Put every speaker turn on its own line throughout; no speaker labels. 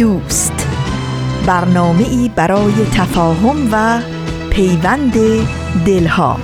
دوست. برنامه ای برای تفاهم و پیوند دلها.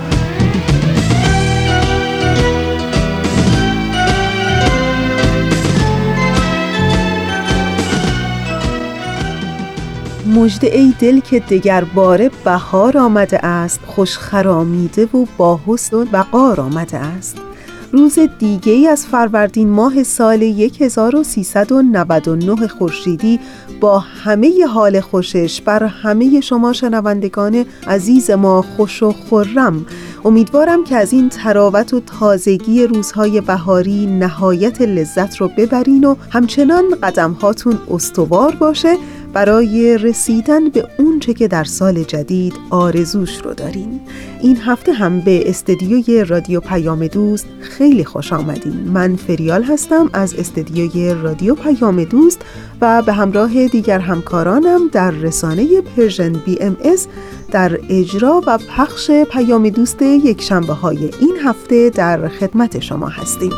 مجد ای دل که دگر باره بهار آمده است خوش خرامیده و با حسن و وقار آمده است. روز دیگه ای از فروردین ماه سال 1399 خورشیدی با همه حال خوشش بر همه شما شنوندگان عزیز ما خوش و خورم امیدوارم که از این تراوت و تازگی روزهای بهاری نهایت لذت رو ببرین و همچنان قدم هاتون استوار باشه برای رسیدن به اونچه که در سال جدید آرزوش رو دارین این هفته هم به استدیوی رادیو پیام دوست خیلی خوش آمدین. من فریال هستم از استدیوی رادیو پیام دوست و به همراه دیگر همکارانم در رسانه Persian BMS در اجرا و پخش پیام دوست یک شنبه های این هفته در خدمت شما هستیم.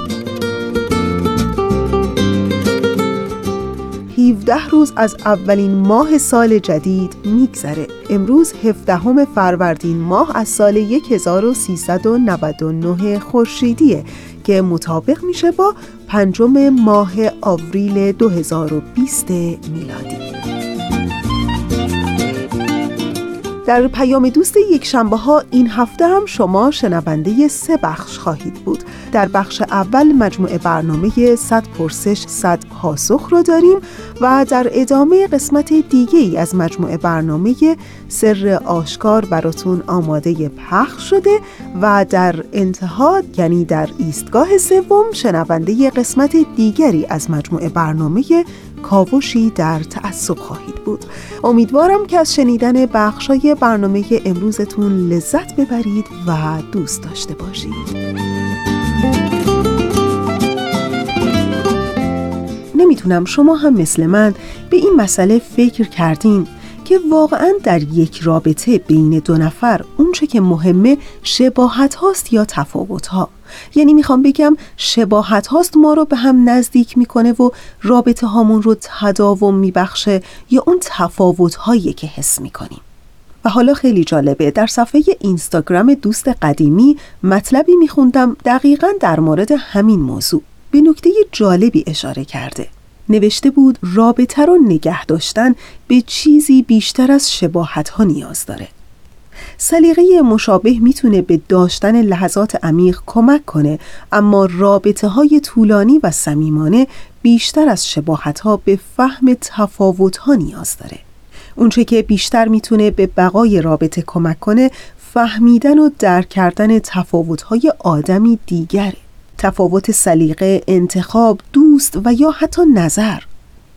17 روز از اولین ماه سال جدید میگذره. امروز 17 فروردین ماه از سال 1399 خورشیدیه که مطابق میشه با پنجم ماه آوریل 2020 میلادی. در پیام دوست یک شنبه ها این هفته هم شما شنونده سه بخش خواهید بود. در بخش اول مجموعه برنامه 100 پرسش 100 پاسخ رو داریم و در ادامه قسمت دیگه ای از مجموعه برنامه سر آشکار براتون آماده پخش شده و در انتها یعنی در ایستگاه سوم شنونده قسمت دیگری از مجموعه برنامه کاوشی در تعصب خواهید بود. امیدوارم که از شنیدن بخشای برنامه امروزتون لذت ببرید و دوست داشته باشید. نمی‌تونم شما هم مثل من به این مسئله فکر کردین. که واقعا در یک رابطه بین دو نفر اونچه که مهمه شباهت هاست یا تفاوت ها. یعنی می‌خوام بگم شباهت هاست ما رو به هم نزدیک می‌کنه و رابطه هامون رو تداوم میبخشه یا اون تفاوت هایی که حس می‌کنیم. و حالا خیلی جالبه در صفحه اینستاگرام دوست قدیمی مطلبی میخوندم دقیقا در مورد همین موضوع. به نکته جالبی اشاره کرده. نوشته بود رابطه رو نگه داشتن به چیزی بیشتر از شباهت ها نیاز داره. سلیقه مشابه می‌تونه به داشتن لحظات عمیق کمک کنه اما رابطه های طولانی و صمیمانه بیشتر از شباهت ها به فهم تفاوت ها نیاز داره. اونچه که بیشتر می‌تونه به بقای رابطه کمک کنه فهمیدن و درک کردن تفاوت های آدمی دیگره. تفاوت سلیقه، انتخاب، دوست و یا حتی نظر.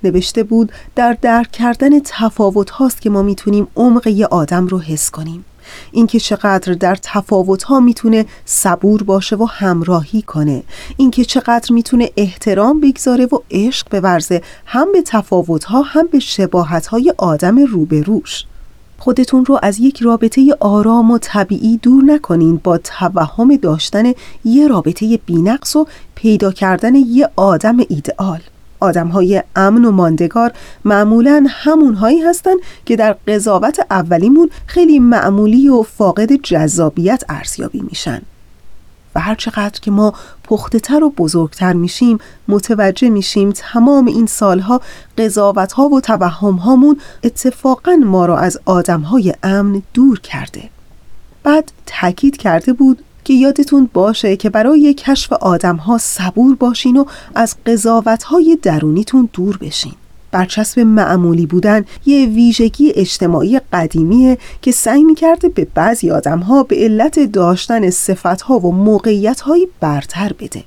نوشته بود در درک کردن تفاوت هاست که ما می‌تونیم عمق یه آدم رو حس کنیم. اینکه چقدر در تفاوت ها می‌تونه صبور باشه و همراهی کنه. اینکه چقدر می‌تونه احترام بگذاره و عشق بورزه هم به تفاوت ها هم به شباهت های آدم روبروش خودتون رو از یک رابطه آرام و طبیعی دور نکنین با توهم داشتن یه رابطه بینقص و پیدا کردن یه آدم ایدئال. آدم های امن و ماندگار معمولا همونهایی هستن که در قضاوت اولیمون خیلی معمولی و فاقد جذابیت ارزیابی میشن. و هر چقدر که ما پخته تر و بزرگتر میشیم متوجه میشیم تمام این سالها قضاوت ها و توهم هامون اتفاقا ما را از آدم های امن دور کرده. بعد تاکید کرده بود که یادتون باشه که برای کشف آدم ها صبور باشین و از قضاوت های درونیتون دور بشین. برچسب معمولی بودن یه ویژگی اجتماعی قدیمیه که سعی می‌کرده به بعضی آدم ها به علت داشتن صفت ها و موقعیت های برتر بده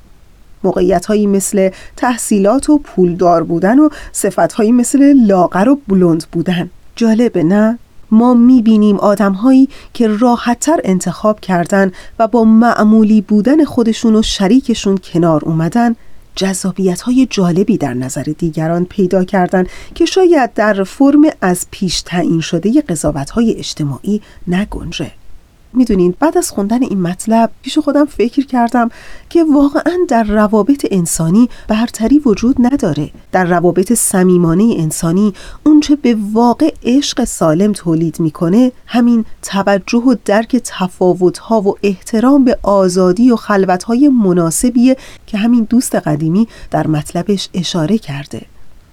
موقعیت هایی مثل تحصیلات و پولدار بودن و صفت هایی مثل لاغر و بلند بودن جالبه نه؟ ما می‌بینیم آدم هایی که راحتتر انتخاب کردن و با معمولی بودن خودشون و شریکشون کنار اومدن جذابیت های جالبی در نظر دیگران پیدا کردند که شاید در فرم از پیش تعیین شده قضاوت های اجتماعی نگنجه. می‌دونین بعد از خوندن این مطلب پیش خودم فکر کردم که واقعا در روابط انسانی برتری وجود نداره. در روابط صمیمانه انسانی اونچه به واقع عشق سالم تولید می‌کنه همین توجه و درک تفاوتها و احترام به آزادی و خلوتهای مناسبیه که همین دوست قدیمی در مطلبش اشاره کرده.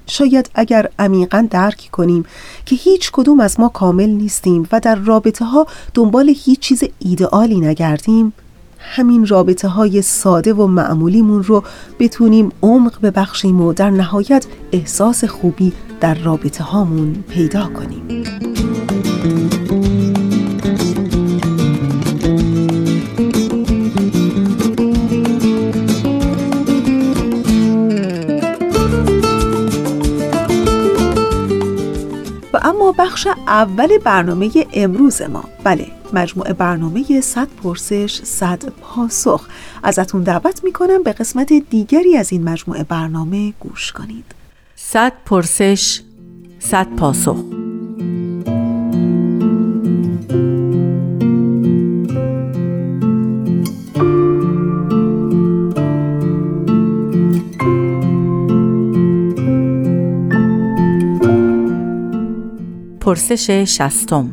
شاید اگر عمیقا درک کنیم که هیچ کدوم از ما کامل نیستیم و در رابطه ها دنبال هیچ چیز ایدئالی نگردیم همین رابطه های ساده و معمولیمون رو بتونیم عمق ببخشیم و در نهایت احساس خوبی در رابطه هامون پیدا کنیم. اما بخش اول برنامه امروز ما. بله مجموعه برنامه 100 پرسش 100 پاسخ. ازتون دعوت می‌کنم به قسمت دیگری از این مجموعه برنامه گوش کنید.
100 پرسش 100 پاسخ. پرسش شستم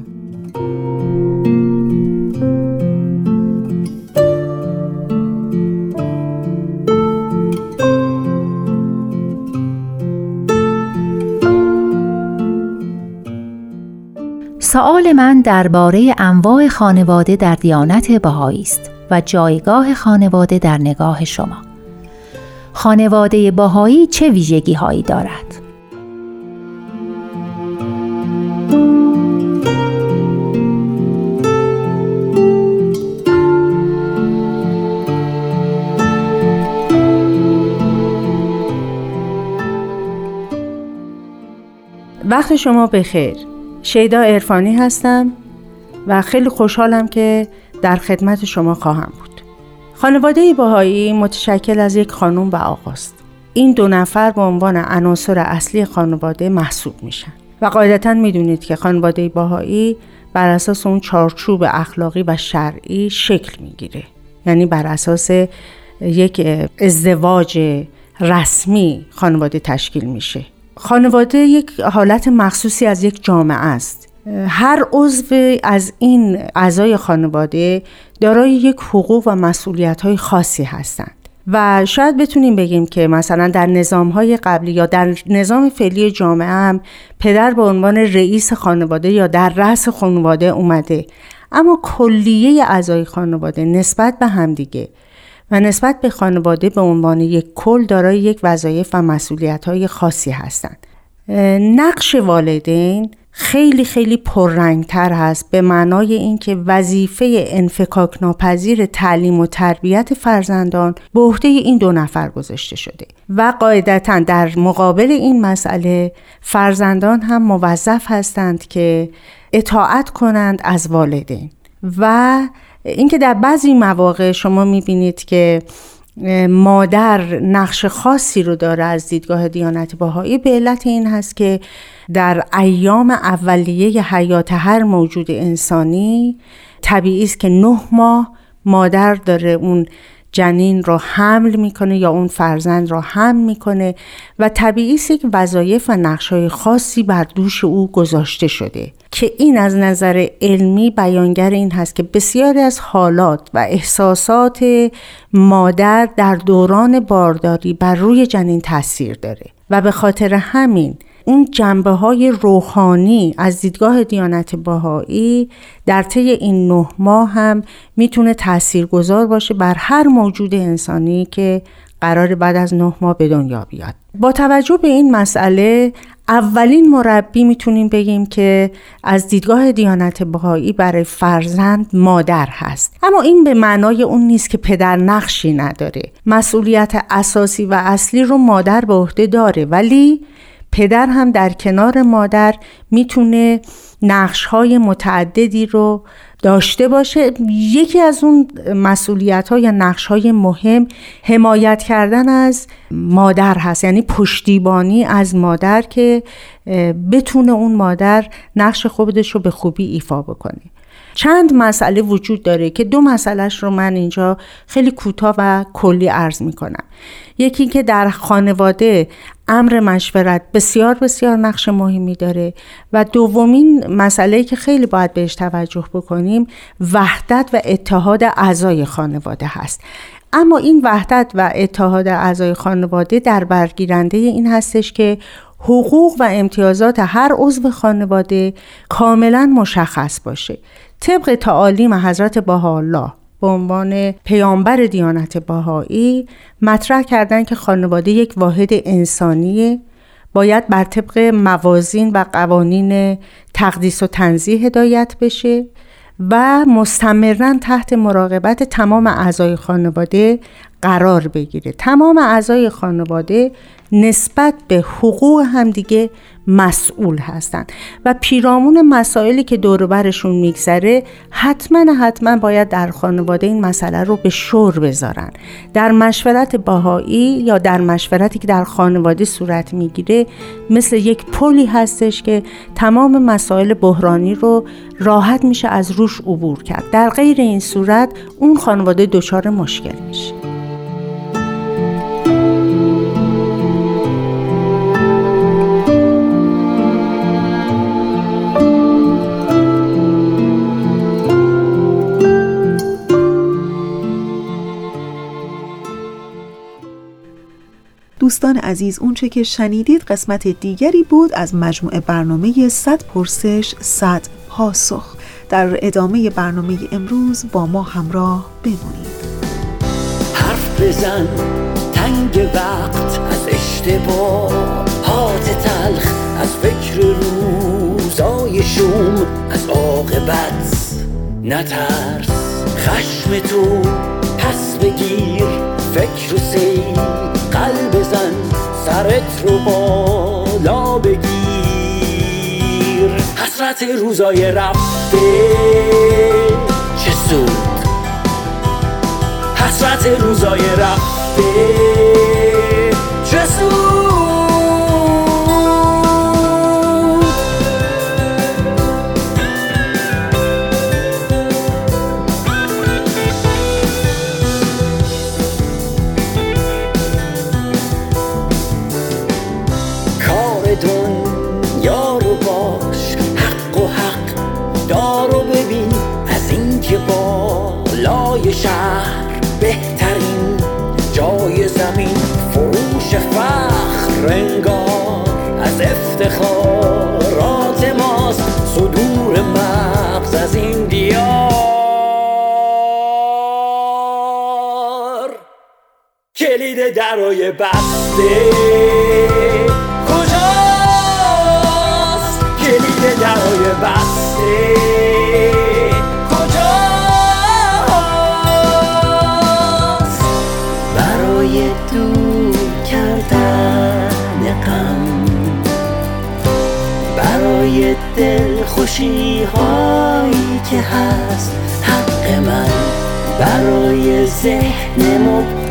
سوال من درباره انواع خانواده در دیانت بهایی است و جایگاه خانواده در نگاه شما. خانواده باهایی چه ویژگی هایی دارد؟
وقت شما بخیر. شیدا ارفانی هستم و خیلی خوشحالم که در خدمت شما خواهم بود. خانواده باهایی متشکل از یک خانم و آقاست. این دو نفر به عنوان عناصر اصلی خانواده محسوب میشن و قاعدتا می‌دونید که خانواده باهایی بر اساس اون چارچوب اخلاقی و شرعی شکل می‌گیره. یعنی بر اساس یک ازدواج رسمی خانواده تشکیل میشه. خانواده یک حالت مخصوصی از یک جامعه است. هر عضو از این اعضای خانواده دارای یک حقوق و مسئولیت های خاصی هستند. و شاید بتونیم بگیم که مثلا در نظام های قبلی یا در نظام فعلی جامعه هم پدر به عنوان رئیس خانواده یا در رأس خانواده اومده. اما کلیه اعضای خانواده نسبت به همدیگه و نسبت به خانواده به عنوان یک کل دارای یک وظایف و مسئولیت های خاصی هستند. نقش والدین خیلی خیلی پررنگتر هست به معنای اینکه وظیفه انفکاک ناپذیر تعلیم و تربیت فرزندان به عهده این دو نفر گذاشته شده و قاعدتا در مقابل این مسئله فرزندان هم موظف هستند که اطاعت کنند از والدین و اینکه در بعضی مواقع شما می‌بینید که مادر نقش خاصی رو داره از دیدگاه دیانت باهایی به علت این هست که در ایام اولیه حیات هر موجود انسانی طبیعی است که نه ماه مادر داره اون جنین رو حمل می‌کنه یا اون فرزند رو حمل می‌کنه و طبیعی است یک وظایف و نقشهای خاصی بر دوش او گذاشته شده. که این از نظر علمی بیانگر این هست که بسیاری از حالات و احساسات مادر در دوران بارداری بر روی جنین تاثیر داره و به خاطر همین اون جنبه های روحانی از دیدگاه دیانت باهایی در طی این نه ماه هم می‌تونه تأثیر گذار باشه بر هر موجود انسانی که قرار بعد از نه ماه به دنیا بیاد. با توجه به این مسئله اولین مربی می‌تونیم بگیم که از دیدگاه دیانت بهایی برای فرزند مادر هست. اما این به معنای اون نیست که پدر نقشی نداره. مسئولیت اساسی و اصلی رو مادر به عهده داره ولی پدر هم در کنار مادر می‌تونه نقش های متعددی رو داشته باشه یکی از اون مسئولیت ها یا نقش های مهم حمایت کردن از مادر هست. یعنی پشتیبانی از مادر که بتونه اون مادر نقش خودش رو به خوبی ایفا بکنه. چند مسئله وجود داره که دو مسئلهش رو من اینجا خیلی کوتاه و کلی عرض می‌کنم. یکی که در خانواده امر مشورت بسیار بسیار نقش مهمی داره و دومین مسئله که خیلی باید بهش توجه بکنیم وحدت و اتحاد اعضای خانواده هست. اما این وحدت و اتحاد اعضای خانواده در برگیرنده این هستش که حقوق و امتیازات هر عضو خانواده کاملا مشخص باشه. طبق تعالیم حضرت الله به عنوان پیامبر دیانت باهایی مطرح کردن که خانواده یک واحد انسانیه باید بر طبق موازین و قوانین تقدیس و تنظیح هدایت بشه و مستمرا تحت مراقبت تمام اعضای خانواده قرار بگیره. تمام اعضای خانواده نسبت به حقوق همدیگه مسئول هستند. و پیرامون مسائلی که دور برشون میگذره حتما حتما باید در خانواده این مسئله رو به شور بذارن. در مشورت باهایی یا در مشورتی که در خانواده صورت می‌گیره مثل یک پلی هستش که تمام مسائل بحرانی رو راحت میشه از روش عبور کرد. در غیر این صورت اون خانواده دچار مشکل میشه
دوستان عزیز اونچه که شنیدید قسمت دیگری بود از مجموعه برنامه 100 پرسش 100 پاسخ. در ادامه برنامه امروز با ما همراه بمونید.
حرف بزن تنگ وقت از اشتباه هات تلخ از فکر روزای شوم از عاقبت نترس. خشم تو پس بگیر فکر و سیر قلب بزن سرت رو بالا بگیر. حسرت روزای رفته چه سود؟ حسرت روزای رفته. درای بسته. کجاست کلید درای بسته؟ کجاست؟ برای دور کردن غم. برای دل خوشی هایی که هست حق من. برای ذهن مبهم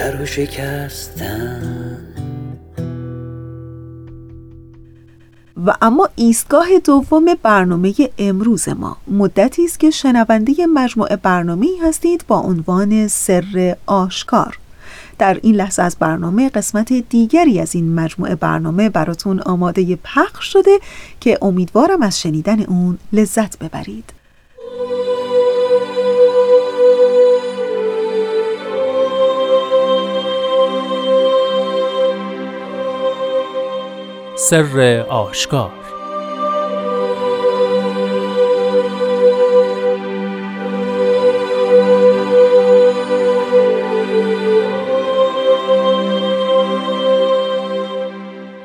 در رو شکستم
و اما ایستگاه دوم برنامه امروز ما. مدتی است که شنونده مجموعه برنامه هستید با عنوان سر آشکار. در این لحظه از برنامه قسمت دیگری از این مجموعه برنامه براتون آماده پخش شده که امیدوارم از شنیدن اون لذت ببرید.
سر آشکار.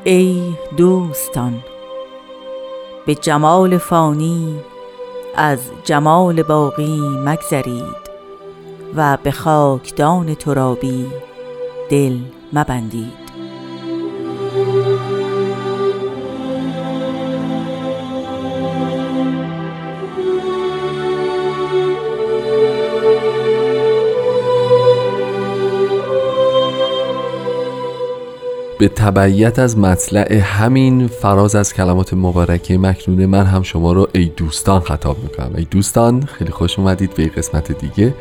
ای دوستان به جمال فانی از جمال باقی مگذرید و به خاکدان ترابی دل مبندید.
به تبعیت از مطلع همین فراز از کلمات مبارکه مکنونه من هم شما رو ای دوستان خطاب می‌کنم. ای دوستان خیلی خوش اومدید به قسمت دیگه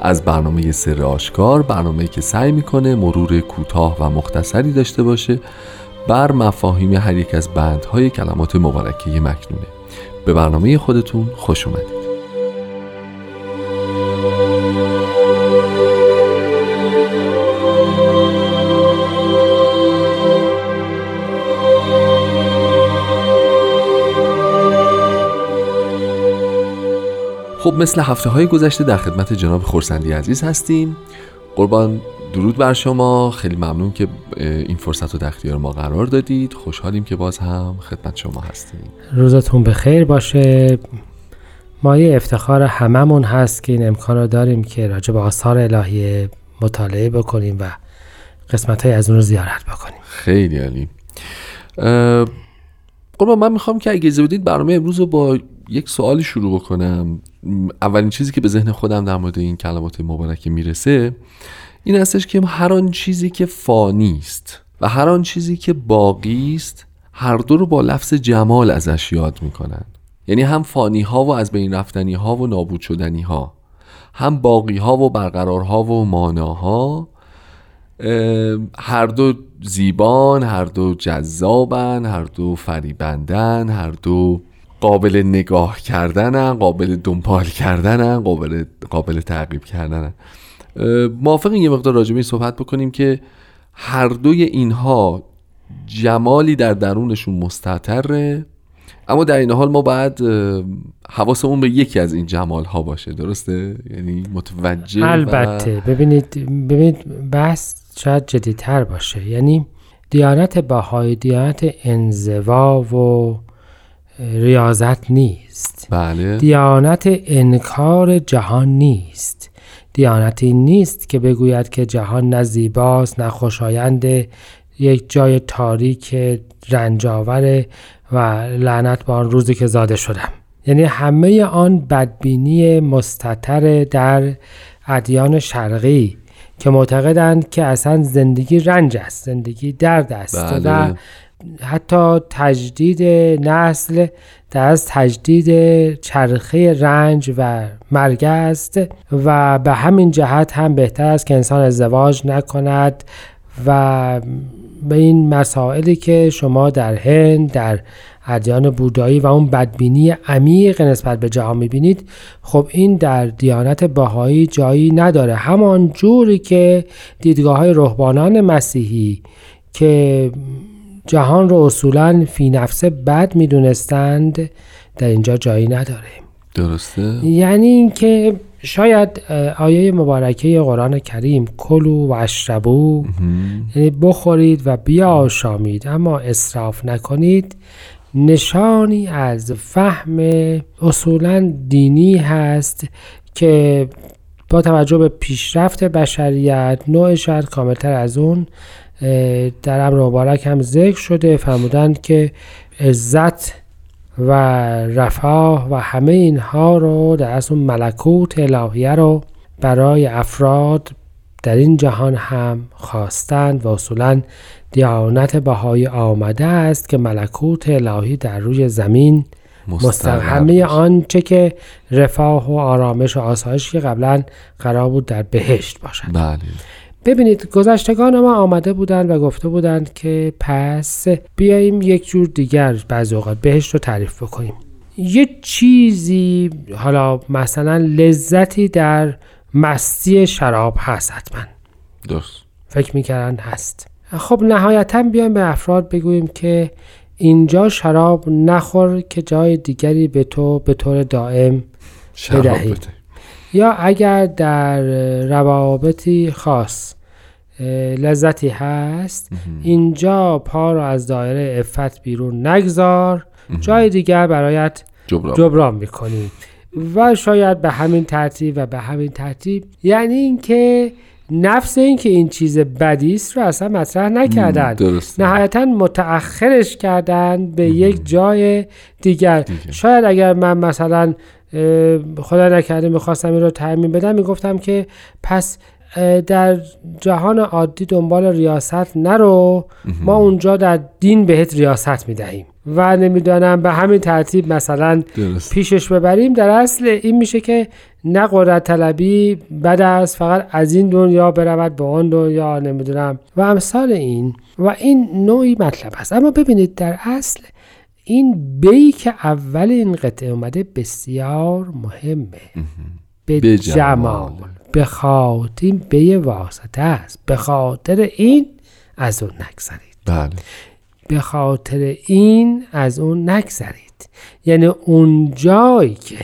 از برنامه سر آشکار برنامه که سعی می‌کنه مرور کوتاه و مختصری داشته باشه بر مفاهیم هر یک از بندهای کلمات مبارکه مکنونه. به برنامه خودتون خوش اومدید. خب مثل هفته های گذشته در خدمت جناب خورسندی عزیز هستیم. قربان درود بر شما. خیلی ممنون که این فرصت رو در اختیار ما قرار دادید. خوشحالیم که باز هم خدمت شما هستیم.
روزتون به خیر باشه. مایه افتخار هممون هست که این امکان رو داریم که راجع به آثار الهی مطالعه بکنیم و قسمت های از اون رو زیارت بکنیم.
خیلی عالی. قربان من می‌خوام که اگه بدید برنامه امروز رو با یک سوالی شروع بکنم. اولین چیزی که به ذهن خودم در مورد این کلمات مبارکه می‌رسه این هستش که هر آن چیزی که فانی است و هر آن چیزی که باقی است هر دو رو با لفظ جمال ازش یاد می‌کنن. یعنی هم فانی ها و از بین رفتنی ها و نابود شدنی ها هم باقی ها و برقرار ها و ماناها اه، هر دو زیبان هر دو جذابن هر دو فریبندن هر دو قابل نگاه کردنن قابل دنبال کردنن قابل قابل تعقیب کردنن. موافق یه مقدار راجع به این صحبت بکنیم که هر دوی اینها جمالی در درونشون مستطره اما در این حال ما باید حواسمون به یکی از این جمال ها باشه درسته؟ یعنی متوجه و-
البته. ببینید ببینید بحث شاید جدیتر باشه. یعنی دیانت بهایی دیانت انزوا و ریاضت نیست.
بله.
دیانت انکار جهان نیست. دیانت این نیست که بگوید که جهان نه زیباست نه خوشایند یک جای تاریک رنجاور و لعنت به آن روزی که زاده شدم. یعنی همه آن بدبینی مستتر در ادیان شرقی که معتقدند که اصلا زندگی رنج است زندگی درد است
بله.
و حتی تجدید نسل در از تجدید چرخه رنج و مرگ است و به همین جهت هم بهتر است که انسان ازدواج نکند و به این مسائلی که شما در هند در ادیان بودایی و اون بدبینی عمیق نسبت به جهان می‌بینید خب این در دیانت بهایی جایی نداره. همان جوری که دیدگاه های مسیحی که جهان رو اصولا فی نفسه بد می‌دونستند در اینجا جایی نداره.
درسته؟
یعنی اینکه شاید آیه مبارکه قرآن کریم کلو و اشربو یعنی بخورید و بیاشامید اما اصراف نکنید نشانی از فهم اصولا دینی هست که با توجه به پیشرفت بشریت نوع شاید کاملتر از اون در امر مبارک هم ذکر شده فرمودند که عزت و رفاه و همه اینها رو در اصل ملکوت الهیه رو برای افراد در این جهان هم خواستند و اصولا دیانت بهایی آمده است که ملکوت الهی در روی زمین مستقر همه آنچه که رفاه و آرامش و آسایش که قبلا قرار بود در بهشت باشد.
بله.
ببینید گذشتگان ما آمده بودند و گفته بودند که پس بیاییم یک جور دیگر بعضی اوقات بهش رو تعریف بکنیم. یه چیزی حالا مثلا لذتی در مستی شراب هست حتما.
درست.
فکر می‌کردن هست. خب نهایتا بیایم به افراد بگوییم که اینجا شراب نخور که جای دیگری به تو به طور دائم بدهیم یا اگر در روابطی خاص لذتی هست اینجا پا رو از دایره افت بیرون نگذار جای دیگر برایت
جبران,
جبران می‌کنی. و شاید به همین ترتیب و به همین ترتیب یعنی اینکه نفس این که این چیز بدی است رو اصلا مطرح نکردن. نهایتا متأخرش کردن به یک جای دیگر. دیگر شاید اگر من مثلا خدا نکرده می‌خواستم این رو تعمین بدم. می‌گفتم که پس در جهان عادی دنبال ریاست نرو. ما اونجا در دین بهت ریاست می‌دهیم. و نمی‌دانم به همین ترتیب مثلا پیشش ببریم. در اصل این میشه که نه قدرت طلبی بد است فقط از این دنیا برود به آن دنیا نمی‌دونم. و امثال این و این نوعی مطلب است. اما ببینید در اصل این بی که اول این قطعه اومده بسیار مهمه. به جمال. به خاطر این بی واسطه است. به خاطر این از اون نگذرید.
بله.
به خاطر این از اون نگذرید. یعنی اون جایی که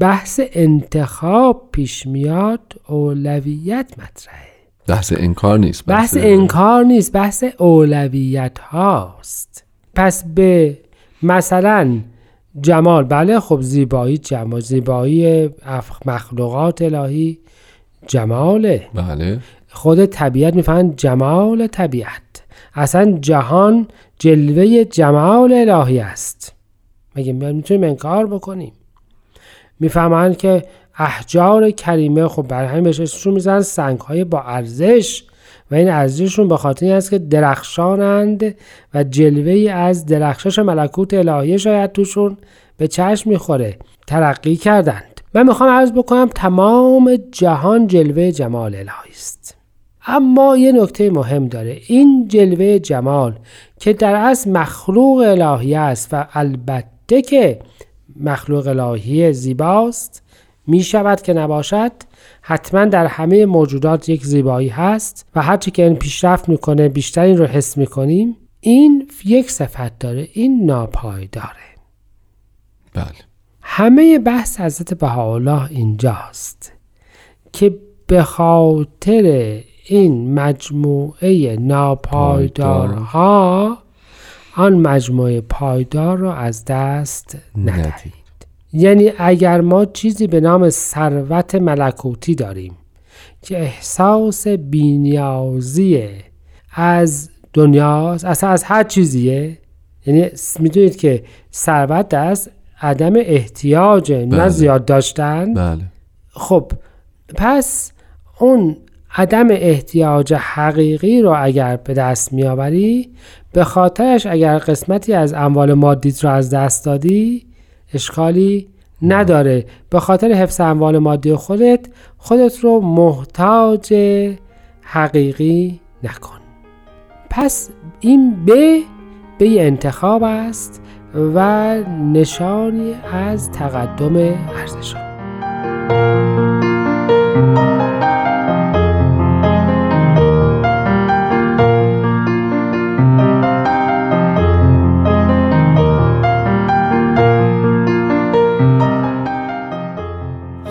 بحث انتخاب پیش میاد اولویت مطرحه.
بحث انکار نیست
بحث, بحث انکار نیست بحث اولویت هاست. پس به مثلا جمال بله خب زیبایی جمال زیبایی مخلوقات الهی جماله.
بله.
خود طبیعت می‌فهمن جمال طبیعت. اصلا جهان جلوه جمال الهی است. مگه می‌تونیم انکار بکنیم. می‌فهمن که احجار کریمه خب برای همین بهش اسمشون می‌زنن سنگ های با ارزش. و این ارزششون به خاطر این است که درخشانند و جلوه از درخشش ملکوت الهی شاید توشون به چشم می‌خوره. ترقی کردند. من می‌خوام عرض بکنم تمام جهان جلوه جمال الهی است. اما یه نکته مهم داره. این جلوه جمال که در اصل مخلوق الهی است و البته که مخلوق الهی زیباست می شود که نباشد حتما در همه موجودات یک زیبایی هست و هرچی که این پیشرفت می‌کنه بیشتر این رو حس می‌کنیم. این یک صفت داره این ناپایداره
بله.
همه بحث حضرت بهاءالله اینجاست که به خاطر این مجموعه ناپایدارها آن مجموعه پایدار رو از دست ندهید یعنی اگر ما چیزی به نام ثروت ملکوتی داریم که احساس بینیازی از دنیاست اصلا از هر چیزیه یعنی می‌دونید که ثروت دست عدم احتیاج نه
بله.
زیاد داشتن
بله
خب پس اون عدم احتیاج حقیقی رو اگر به دست میآوری به خاطرش اگر قسمتی از اموال مادیت رو از دست دادی اشکالی نداره. به خاطر حفظ اموال مادی خودت خودت رو محتاج حقیقی نکن. پس این به به انتخاب است و نشانی از تقدم ارزش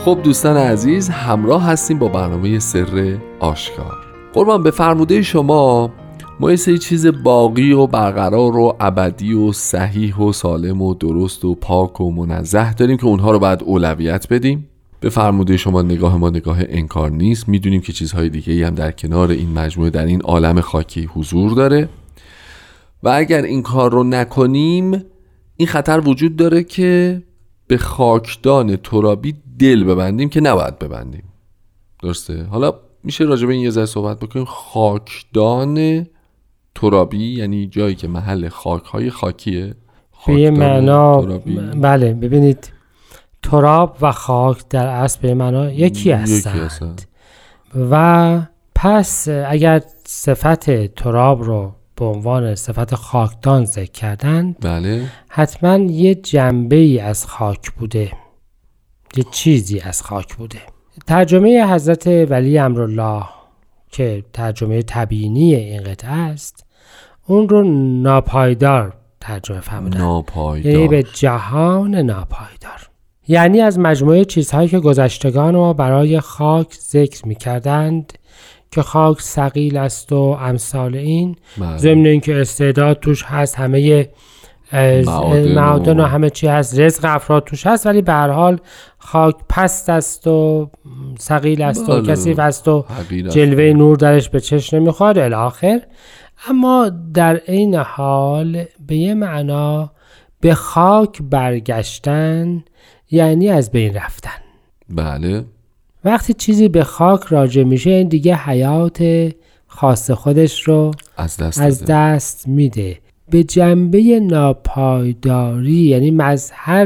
خب دوستان عزیز همراه هستیم با برنامه سر آشکار. قربان به فرموده شما ما یه سری چیز باقی و برقرار و ابدی و صحیح و سالم و درست و پاک و منزه داریم که اونها رو باید اولویت بدیم. به فرموده شما نگاه ما نگاه انکار نیست. می‌دونیم که چیزهای دیگه هم در کنار این مجموعه در این عالم خاکی حضور داره. و اگر این کار رو نکنیم این خطر وجود داره که به خاکدان ترابی دل ببندیم که نباید ببندیم. درسته؟ حالا میشه راجع به این یه ذره صحبت بکنیم. خاکدان ترابی یعنی جایی که محل خاک های خاکیه.
به یه معنا بله ببینید تراب و خاک در اصل به معنا یکی هستند. و پس اگر صفت تراب رو به عنوان صفت خاکدان ذکر کردند
بله.
حتما یه جنبه ای از خاک بوده. یه چیزی از خاک بوده. ترجمه حضرت ولی امرالله که ترجمه تبیینی این قطعه است اون رو ناپایدار ترجمه فرمودن.
ناپایدار.
یعنی به جهان ناپایدار. یعنی از مجموعه چیزهایی که گذشتگان ما برای خاک ذکر می کردند که خاک سقیل است و امثال این
بله.
ضمن اینکه استعداد توش هست همه معادن و همه چی هست رزق افراد توش هست ولی به هر حال خاک پست است و سقیل است و
بله.
کثیف است و
حقیر است.
جلوه نور درش به چشم نمی‌خواد الاخر اما در این حال به یه معنا به خاک برگشتن یعنی از بین رفتن
بله
وقتی چیزی به خاک راجع میشه این دیگه حیات خاص خودش رو
از دست
از. دست میده. به جنبه ناپایداری یعنی مظهر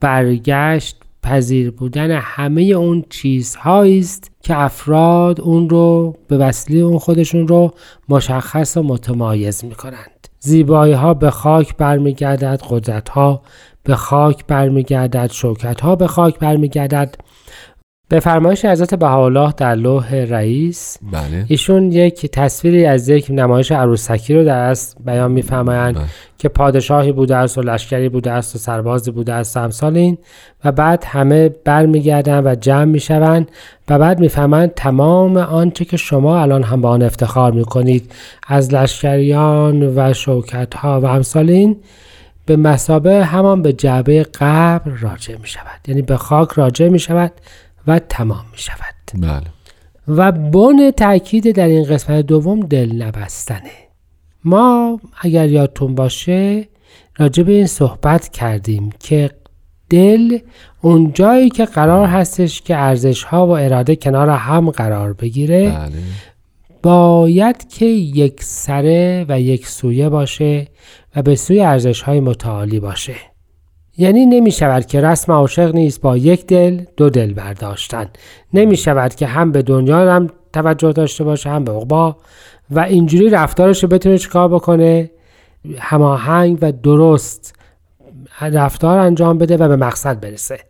برگشت پذیر بودن همه اون چیزهایی است که افراد اون رو به وسیله اون خودشون رو مشخص و متمایز می‌کنند. زیبایی ها به خاک برمیگردد قدرت ها به خاک برمیگردد شوکت ها به خاک برمیگردد. به فرمایش حضرت بهاءالله در لوح رئیس
بله.
ایشون یک تصویری از یک نمایش عروسکی رو در اصل بیان میفرمایند
بله.
که پادشاهی بوده است و لشکری بوده است و سربازی بوده است و امثال این. و بعد همه برمیگردن و جمع می‌شوند و بعد می‌فهمند تمام آنچه که شما الان هم به آن افتخار می‌کنید از لشکریان و شوکت ها و امثال این به مسابه همان به جعبه قبر راجع می شود یعنی به خاک راجع می شود و تمام می شود.
بله.
و بن تاکید در این قسمت دوم دل نبستنه ما اگر یادتون باشه راجع به این صحبت کردیم که دل اون جایی که قرار هستش که ارزش ها و اراده کنار هم قرار بگیره
بله.
باید که یک سره و یک سویه باشه و به سوی ارزش های متعالی باشه. یعنی نمی شود که رسم عاشق نیست با یک دل دو دل برداشتن. نمی شود که هم به دنیا هم توجه داشته باشه هم به عقبا. و اینجوری رفتارش رو بتونه چیکار بکنه؟ هماهنگ و درست رفتار انجام بده و به مقصد برسه.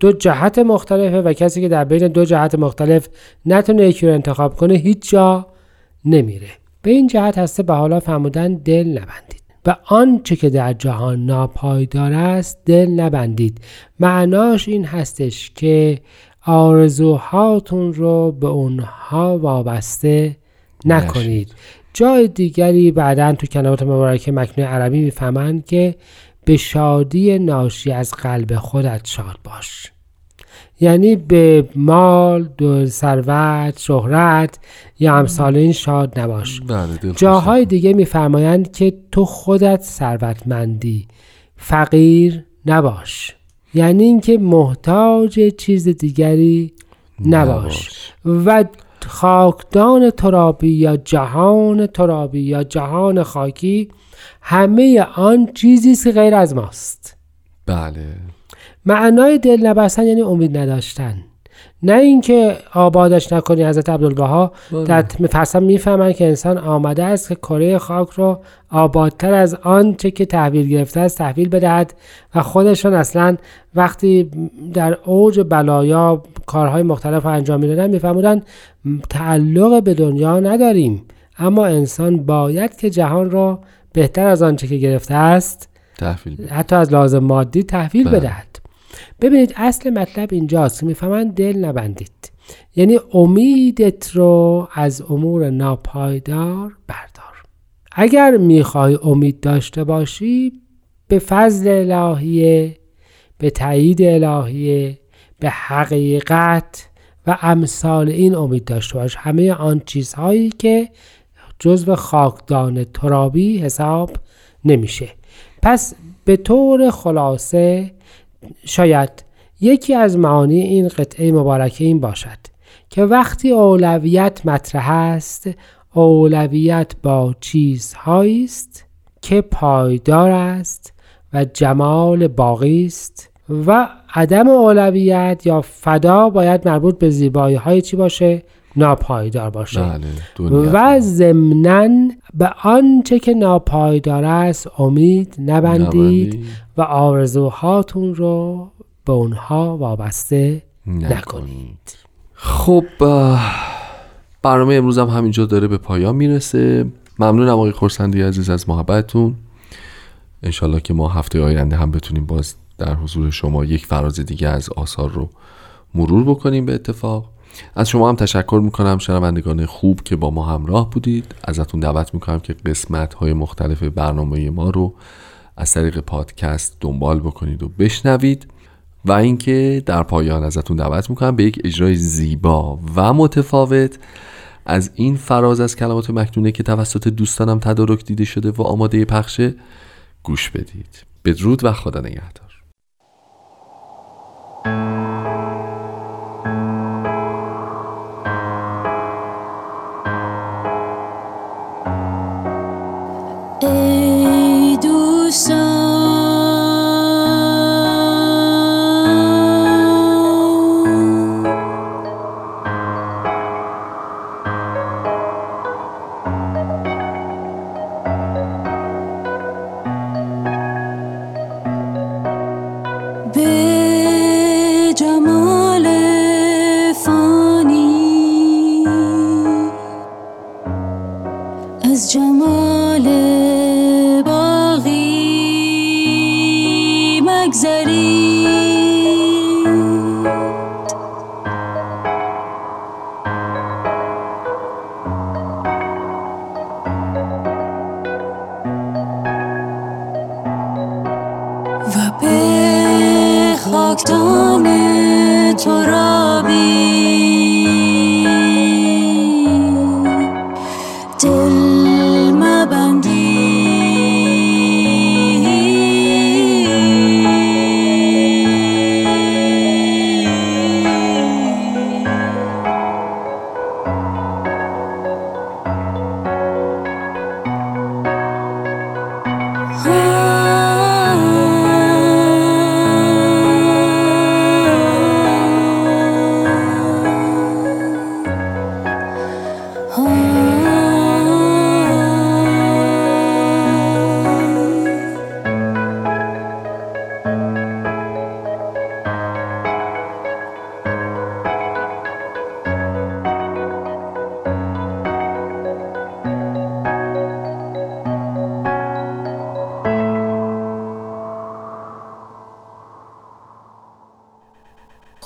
دو جهت مختلفه و کسی که در بین دو جهت مختلف نتونه یکی رو انتخاب کنه هیچ جا نمیره. به این جهت هسته به حالا فرمودن دل نبندید. و آنچه که در جهان ناپایدار است دل نبندید. معناش این هستش که آرزوهاتون رو به اونها وابسته نکنید. جای دیگری بعدا تو کلمات مبارکه مکنون عربی می‌فهمند که به شادی ناشی از قلب خودت شاد باش. یعنی به مال دو ثروت شهرت یا امثال این شاد نباش. جاهای دیگه میفرمایند که تو خودت ثروتمندی فقیر نباش. یعنی اینکه محتاج چیز دیگری نباش. و خاکدان ترابی یا جهان ترابی یا جهان خاکی همه آن چیزی است که غیر از ماست.
بله.
معنای دل نبستن یعنی امید نداشتن نه اینکه آبادش نکنی حضرت عبدالبها
بله.
در پس می‌فهمن که انسان آمده است که کره خاک رو آبادتر از آنچه که تحویل گرفته است تحویل بدهد و خودشون اصلا وقتی در اوج بلایا کارهای مختلف رو انجام می‌دادن میفهمودن تعلق به دنیا نداریم اما انسان باید که جهان را بهتر از آنچه که گرفته است
تحویل.
حتی از لازم مادی تحویل
بله.
بدهد ببینید اصل مطلب اینجاست. که می‌فهمن دل نبندید. یعنی امیدت رو از امور ناپایدار بردار. اگر می‌خوای امید داشته باشی به فضل الهیه به تایید الهیه به حقیقت و امثال این امید داشته باش. همه آن چیزهایی که جزو خاکدان ترابی حساب نمیشه. پس به طور خلاصه شاید یکی از معانی این قطعه مبارکه این باشد که وقتی اولویت مطرح است اولویت با چیزهایی است که پایدار است و جمال باقی است و عدم اولویت یا فدا باید مربوط به زیبایی های چی باشه؟ ناپایدار باشه.
بله
و ضمنا به آنچه که ناپایدار است امید نبندید. و آرزوهاتون رو به اونها وابسته نکنید.
خب اه، برنامه امروز هم همینجا داره به پایان می‌رسه. ممنونم آقای خورسندی عزیز از محبتتون. انشالله که ما هفته آینده هم بتونیم باز در حضور شما یک فراز دیگه از آثار رو مرور بکنیم به اتفاق. از شما هم تشکر می‌کنم. شنوندگان خوب که با ما همراه بودید. ازتون دعوت می‌کنم که قسمت های مختلف برنامه ما رو از طریق پادکست دنبال بکنید و بشنوید و اینکه در پایان ازتون دعوت می‌کنم به یک اجرای زیبا و متفاوت. از این فراز از کلمات مکنونه که توسط دوستانم تدارک دیده شده و آماده پخشه گوش بدید. بدرود و خدا نگهدار.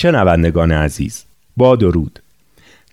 شنوندگان عزیز؟ با درود.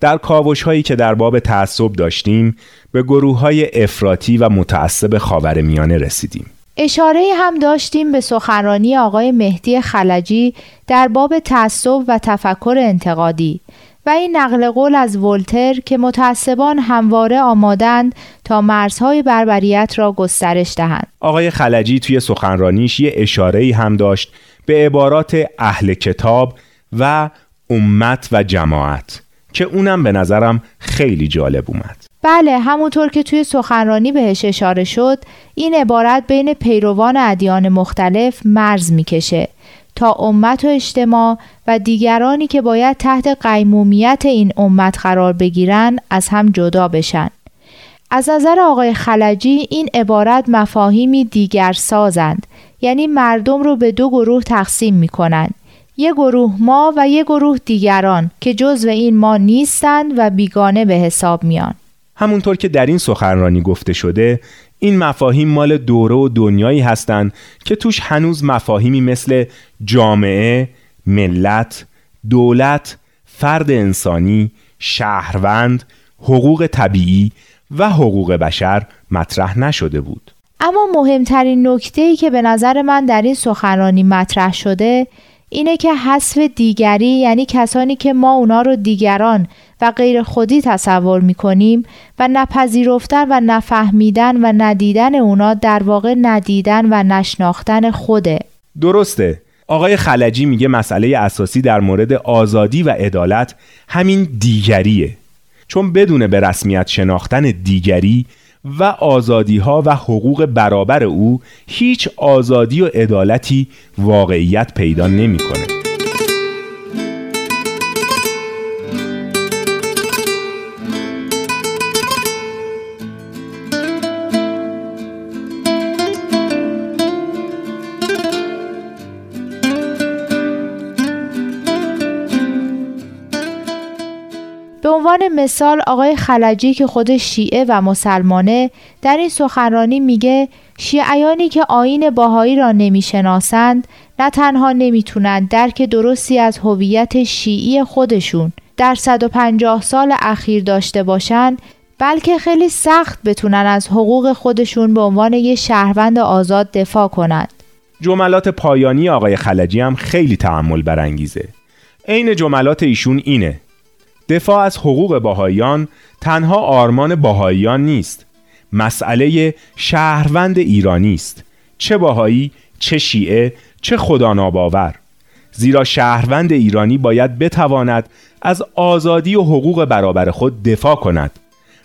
در کاوش هایی که در باب تعصب داشتیم به گروه های افراطی و متعصب خاورمیانه رسیدیم.
اشاره هم داشتیم به سخنرانی آقای مهدی خلجی در باب تعصب و تفکر انتقادی و این نقل قول از ولتر که متعصبان همواره آمادند تا مرزهای بربریت را گسترش دهند.
آقای خلجی توی سخنرانیش یه اشاره هم داشت به عبارات اهل کتاب و امت و جماعت که اونم به نظرم خیلی جالب اومد.
بله همونطور که توی سخنرانی بهش اشاره شد این عبارت بین پیروان ادیان مختلف مرز می‌کشه تا امت و اجتماع و دیگرانی که باید تحت قیمومیت این امت قرار بگیرن از هم جدا بشن. از نظر آقای خلجی این عبارت مفاهیمی دیگر سازند یعنی مردم رو به دو گروه تقسیم می کنند. یک گروه ما و یک گروه دیگران که جزو این ما نیستند و بیگانه به حساب میان.
همونطور که در این سخنرانی گفته شده این مفاهیم مال دوره و دنیایی هستند که توش هنوز مفاهیمی مثل جامعه، ملت، دولت، فرد انسانی، شهروند، حقوق طبیعی و حقوق بشر مطرح نشده بود.
اما مهمترین نکته ای که به نظر من در این سخنرانی مطرح شده اینه که حذف دیگری یعنی کسانی که ما اونا رو دیگران و غیر خودی تصور می کنیم و نپذیرفتن و نفهمیدن و ندیدن اونا در واقع ندیدن و نشناختن خوده.
درسته. آقای خلجی میگه مسئله اساسی در مورد آزادی و عدالت همین دیگریه. چون بدون به رسمیت شناختن دیگری و آزادی ها و حقوق برابر او هیچ آزادی و عدالتی واقعیت پیدا نمی‌کنه.
مثال آقای خلجی که خود شیعه و مسلمانه در این سخنرانی میگه شیعیانی که آین باهایی را نمی‌شناسند نه تنها نمی‌تونند درک درستی از هویت شیعی خودشون در 150 سال اخیر داشته باشند بلکه خیلی سخت بتونن از حقوق خودشون به عنوان یه شهروند آزاد دفاع کنند.
جملات پایانی آقای خلجی هم خیلی تعمل برانگیزه. عین جملات ایشون اینه دفاع از حقوق باهایان تنها آرمان باهایان نیست. مسئله شهروند ایرانی است. چه باهایی چه شیعه چه خدا ناباور زیرا شهروند ایرانی باید بتواند از آزادی و حقوق برابر خود دفاع کند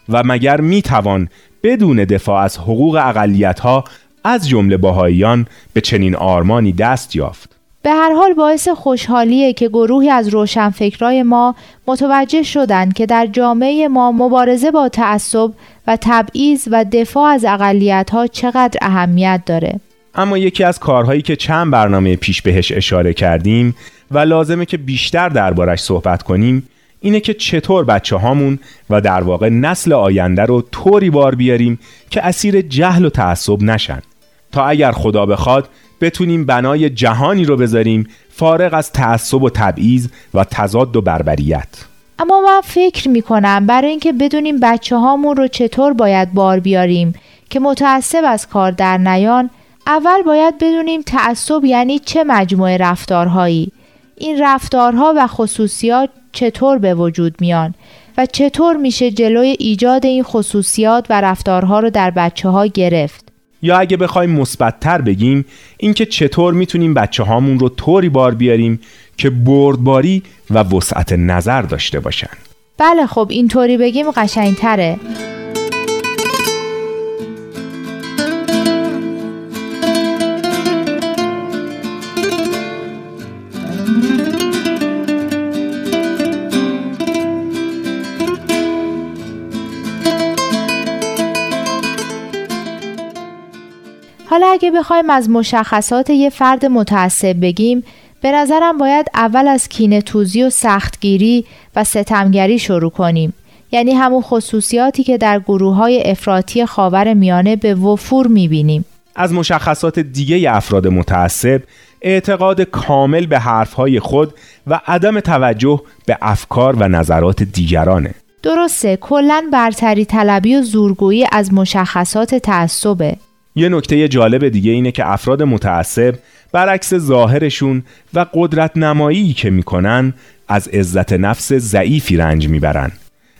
و مگر می‌توان بدون دفاع از حقوق اقلیتها از جمله باهاییان به چنین آرمانی دست یافت.
به هر حال باعث خوشحالیه که گروهی از روشنفکرای ما متوجه شدند که در جامعه ما مبارزه با تعصب و تبعیض و دفاع از اقلیت ها چقدر اهمیت داره.
اما یکی از کارهایی که چند برنامه پیش بهش اشاره کردیم و لازمه که بیشتر دربارش صحبت کنیم اینه که چطور بچه هامون و در واقع نسل آینده رو طوری بار بیاریم که اسیر جهل و تعصب نشن تا اگر خدا بخواد بتونیم بنای جهانی رو بذاریم فارغ از تعصب و تبعیض و تضاد و بربریت.
اما من فکر می‌کنم برای اینکه بدونیم بچه هامون رو چطور باید بار بیاریم که متعصب از کار در نیان اول باید بدونیم تعصب یعنی چه مجموعه رفتارهایی. این رفتارها و خصوصیات چطور به وجود میان و چطور میشه جلوی ایجاد این خصوصیات و رفتارها رو در بچه ها گرفت.
یا اگه بخوایم مثبتتر بگیم اینکه چطور می‌تونیم بچه هامون رو طوری بار بیاریم که بردباری و وسعت نظر داشته باشن.
بله خب اینطوری بگیم قشنگتره. حالا اگه بخوایم از مشخصات یه فرد متعصب بگیم به نظرم باید اول از کینه توزی و سختگیری و ستمگری شروع کنیم. یعنی همون خصوصیاتی که در گروه های افراطی خاور میانه به وفور می‌بینیم.
از مشخصات دیگه افراد متعصب اعتقاد کامل به حرفهای خود و عدم توجه به افکار و نظرات دیگرانه.
درسته کلا برتری طلبی و زورگویی از مشخصات تعصبه.
یه نکته جالب دیگه اینه که افراد متعصب برعکس ظاهرشون و قدرت نمایی که می‌کنن از عزت نفس ضعیفی رنج می‌برن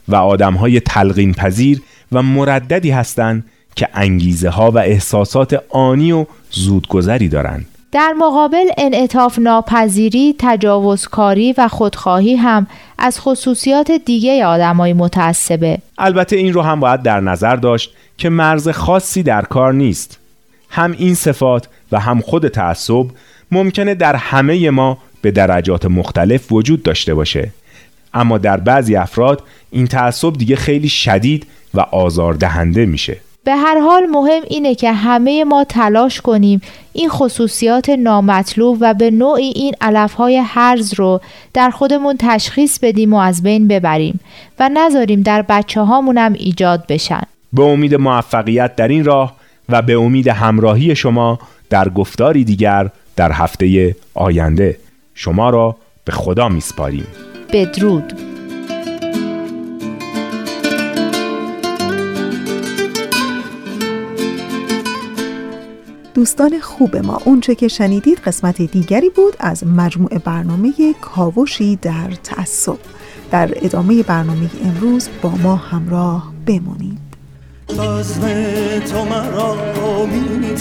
و آدمهای تلقین پذیر و مرددی هستند که انگیزه ها و احساسات آنی و زودگذری دارند.
در مقابل انعطاف ناپذیری، تجاوزکاری و خودخواهی هم از خصوصیات دیگه آدمای متعصبه.
البته این رو هم باید در نظر داشت که مرز خاصی در کار نیست. هم این صفات و هم خود تعصب ممکنه در همه ما به درجات مختلف وجود داشته باشه. اما در بعضی افراد این تعصب دیگه خیلی شدید و آزاردهنده میشه.
به هر حال مهم اینه که همه ما تلاش کنیم این خصوصیات نامطلوب و به نوعی این علفهای هرز رو در خودمون تشخیص بدیم و از بین ببریم و نذاریم در بچه هامونم ایجاد بشن.
به امید موفقیت در این راه و به امید همراهی شما در گفتاری دیگر در هفته آینده. شما را به خدا میسپاریم.
بدرود.
دوستان خوب ما. اونچه که شنیدید قسمت دیگری بود از مجموعه برنامه کاوشی در تعصب. در ادامه برنامه امروز با ما همراه بمونید.
بزم تو مرا می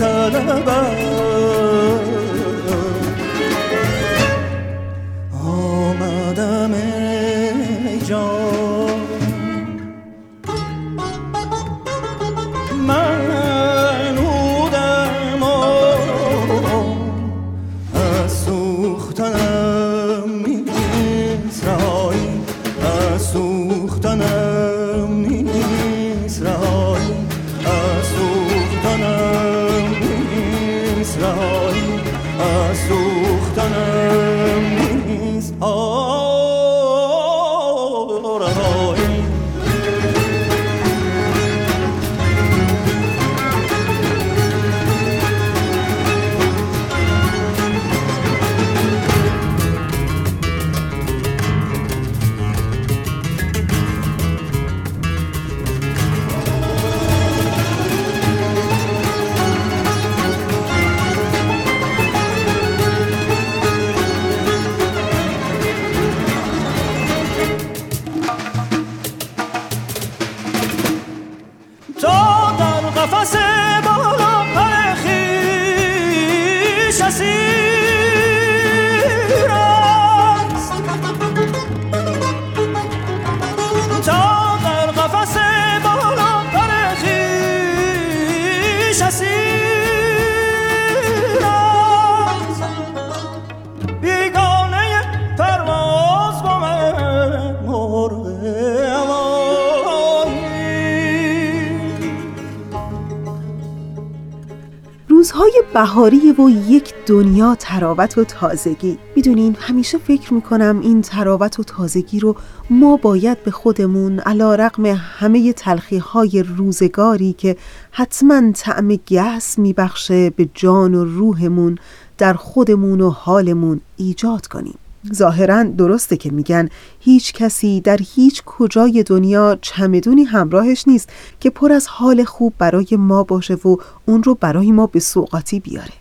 بهاری و یک دنیا تراوت و تازگی. می‌دونین همیشه فکر می‌کنم این تراوت و تازگی رو ما باید به خودمون علا رقم همه تلخی های روزگاری که حتما طعم گس میبخشه به جان و روحمون در خودمون و حالمون ایجاد کنیم. ظاهرا درسته که میگن هیچ کسی در هیچ کجای دنیا چمدونی همراهش نیست که پر از حال خوب برای ما باشه و اون رو برای ما به سوقاتی بیاره.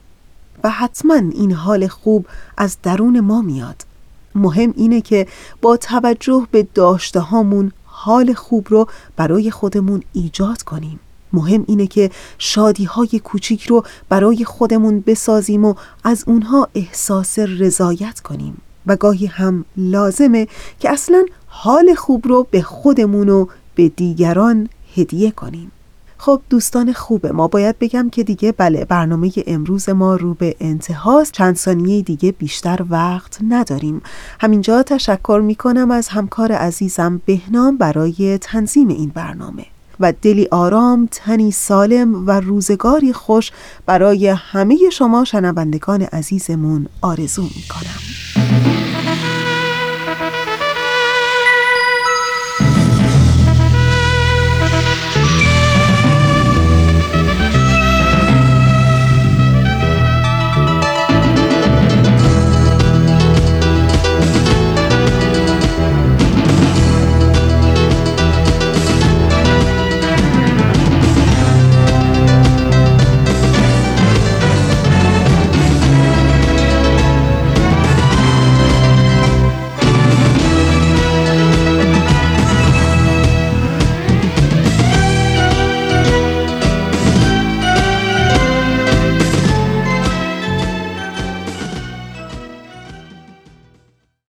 و حتما این حال خوب از درون ما میاد. مهم اینه که با توجه به داشته هامون حال خوب رو برای خودمون ایجاد کنیم. مهم اینه که شادی های کوچیک رو برای خودمون بسازیم و از اونها احساس رضایت کنیم. و گاهی هم لازمه که اصلا حال خوب رو به خودمون و به دیگران هدیه کنیم. خب دوستان خوب ما باید بگم که دیگه بله برنامه امروز ما رو به انتهاست. چند ثانیه دیگه بیشتر وقت نداریم. همینجا تشکر می‌کنم از همکار عزیزم بهنام برای تنظیم این برنامه. و دلی آرام تنی سالم و روزگاری خوش برای همه شما شنوندگان عزیزمون آرزو می‌کنم.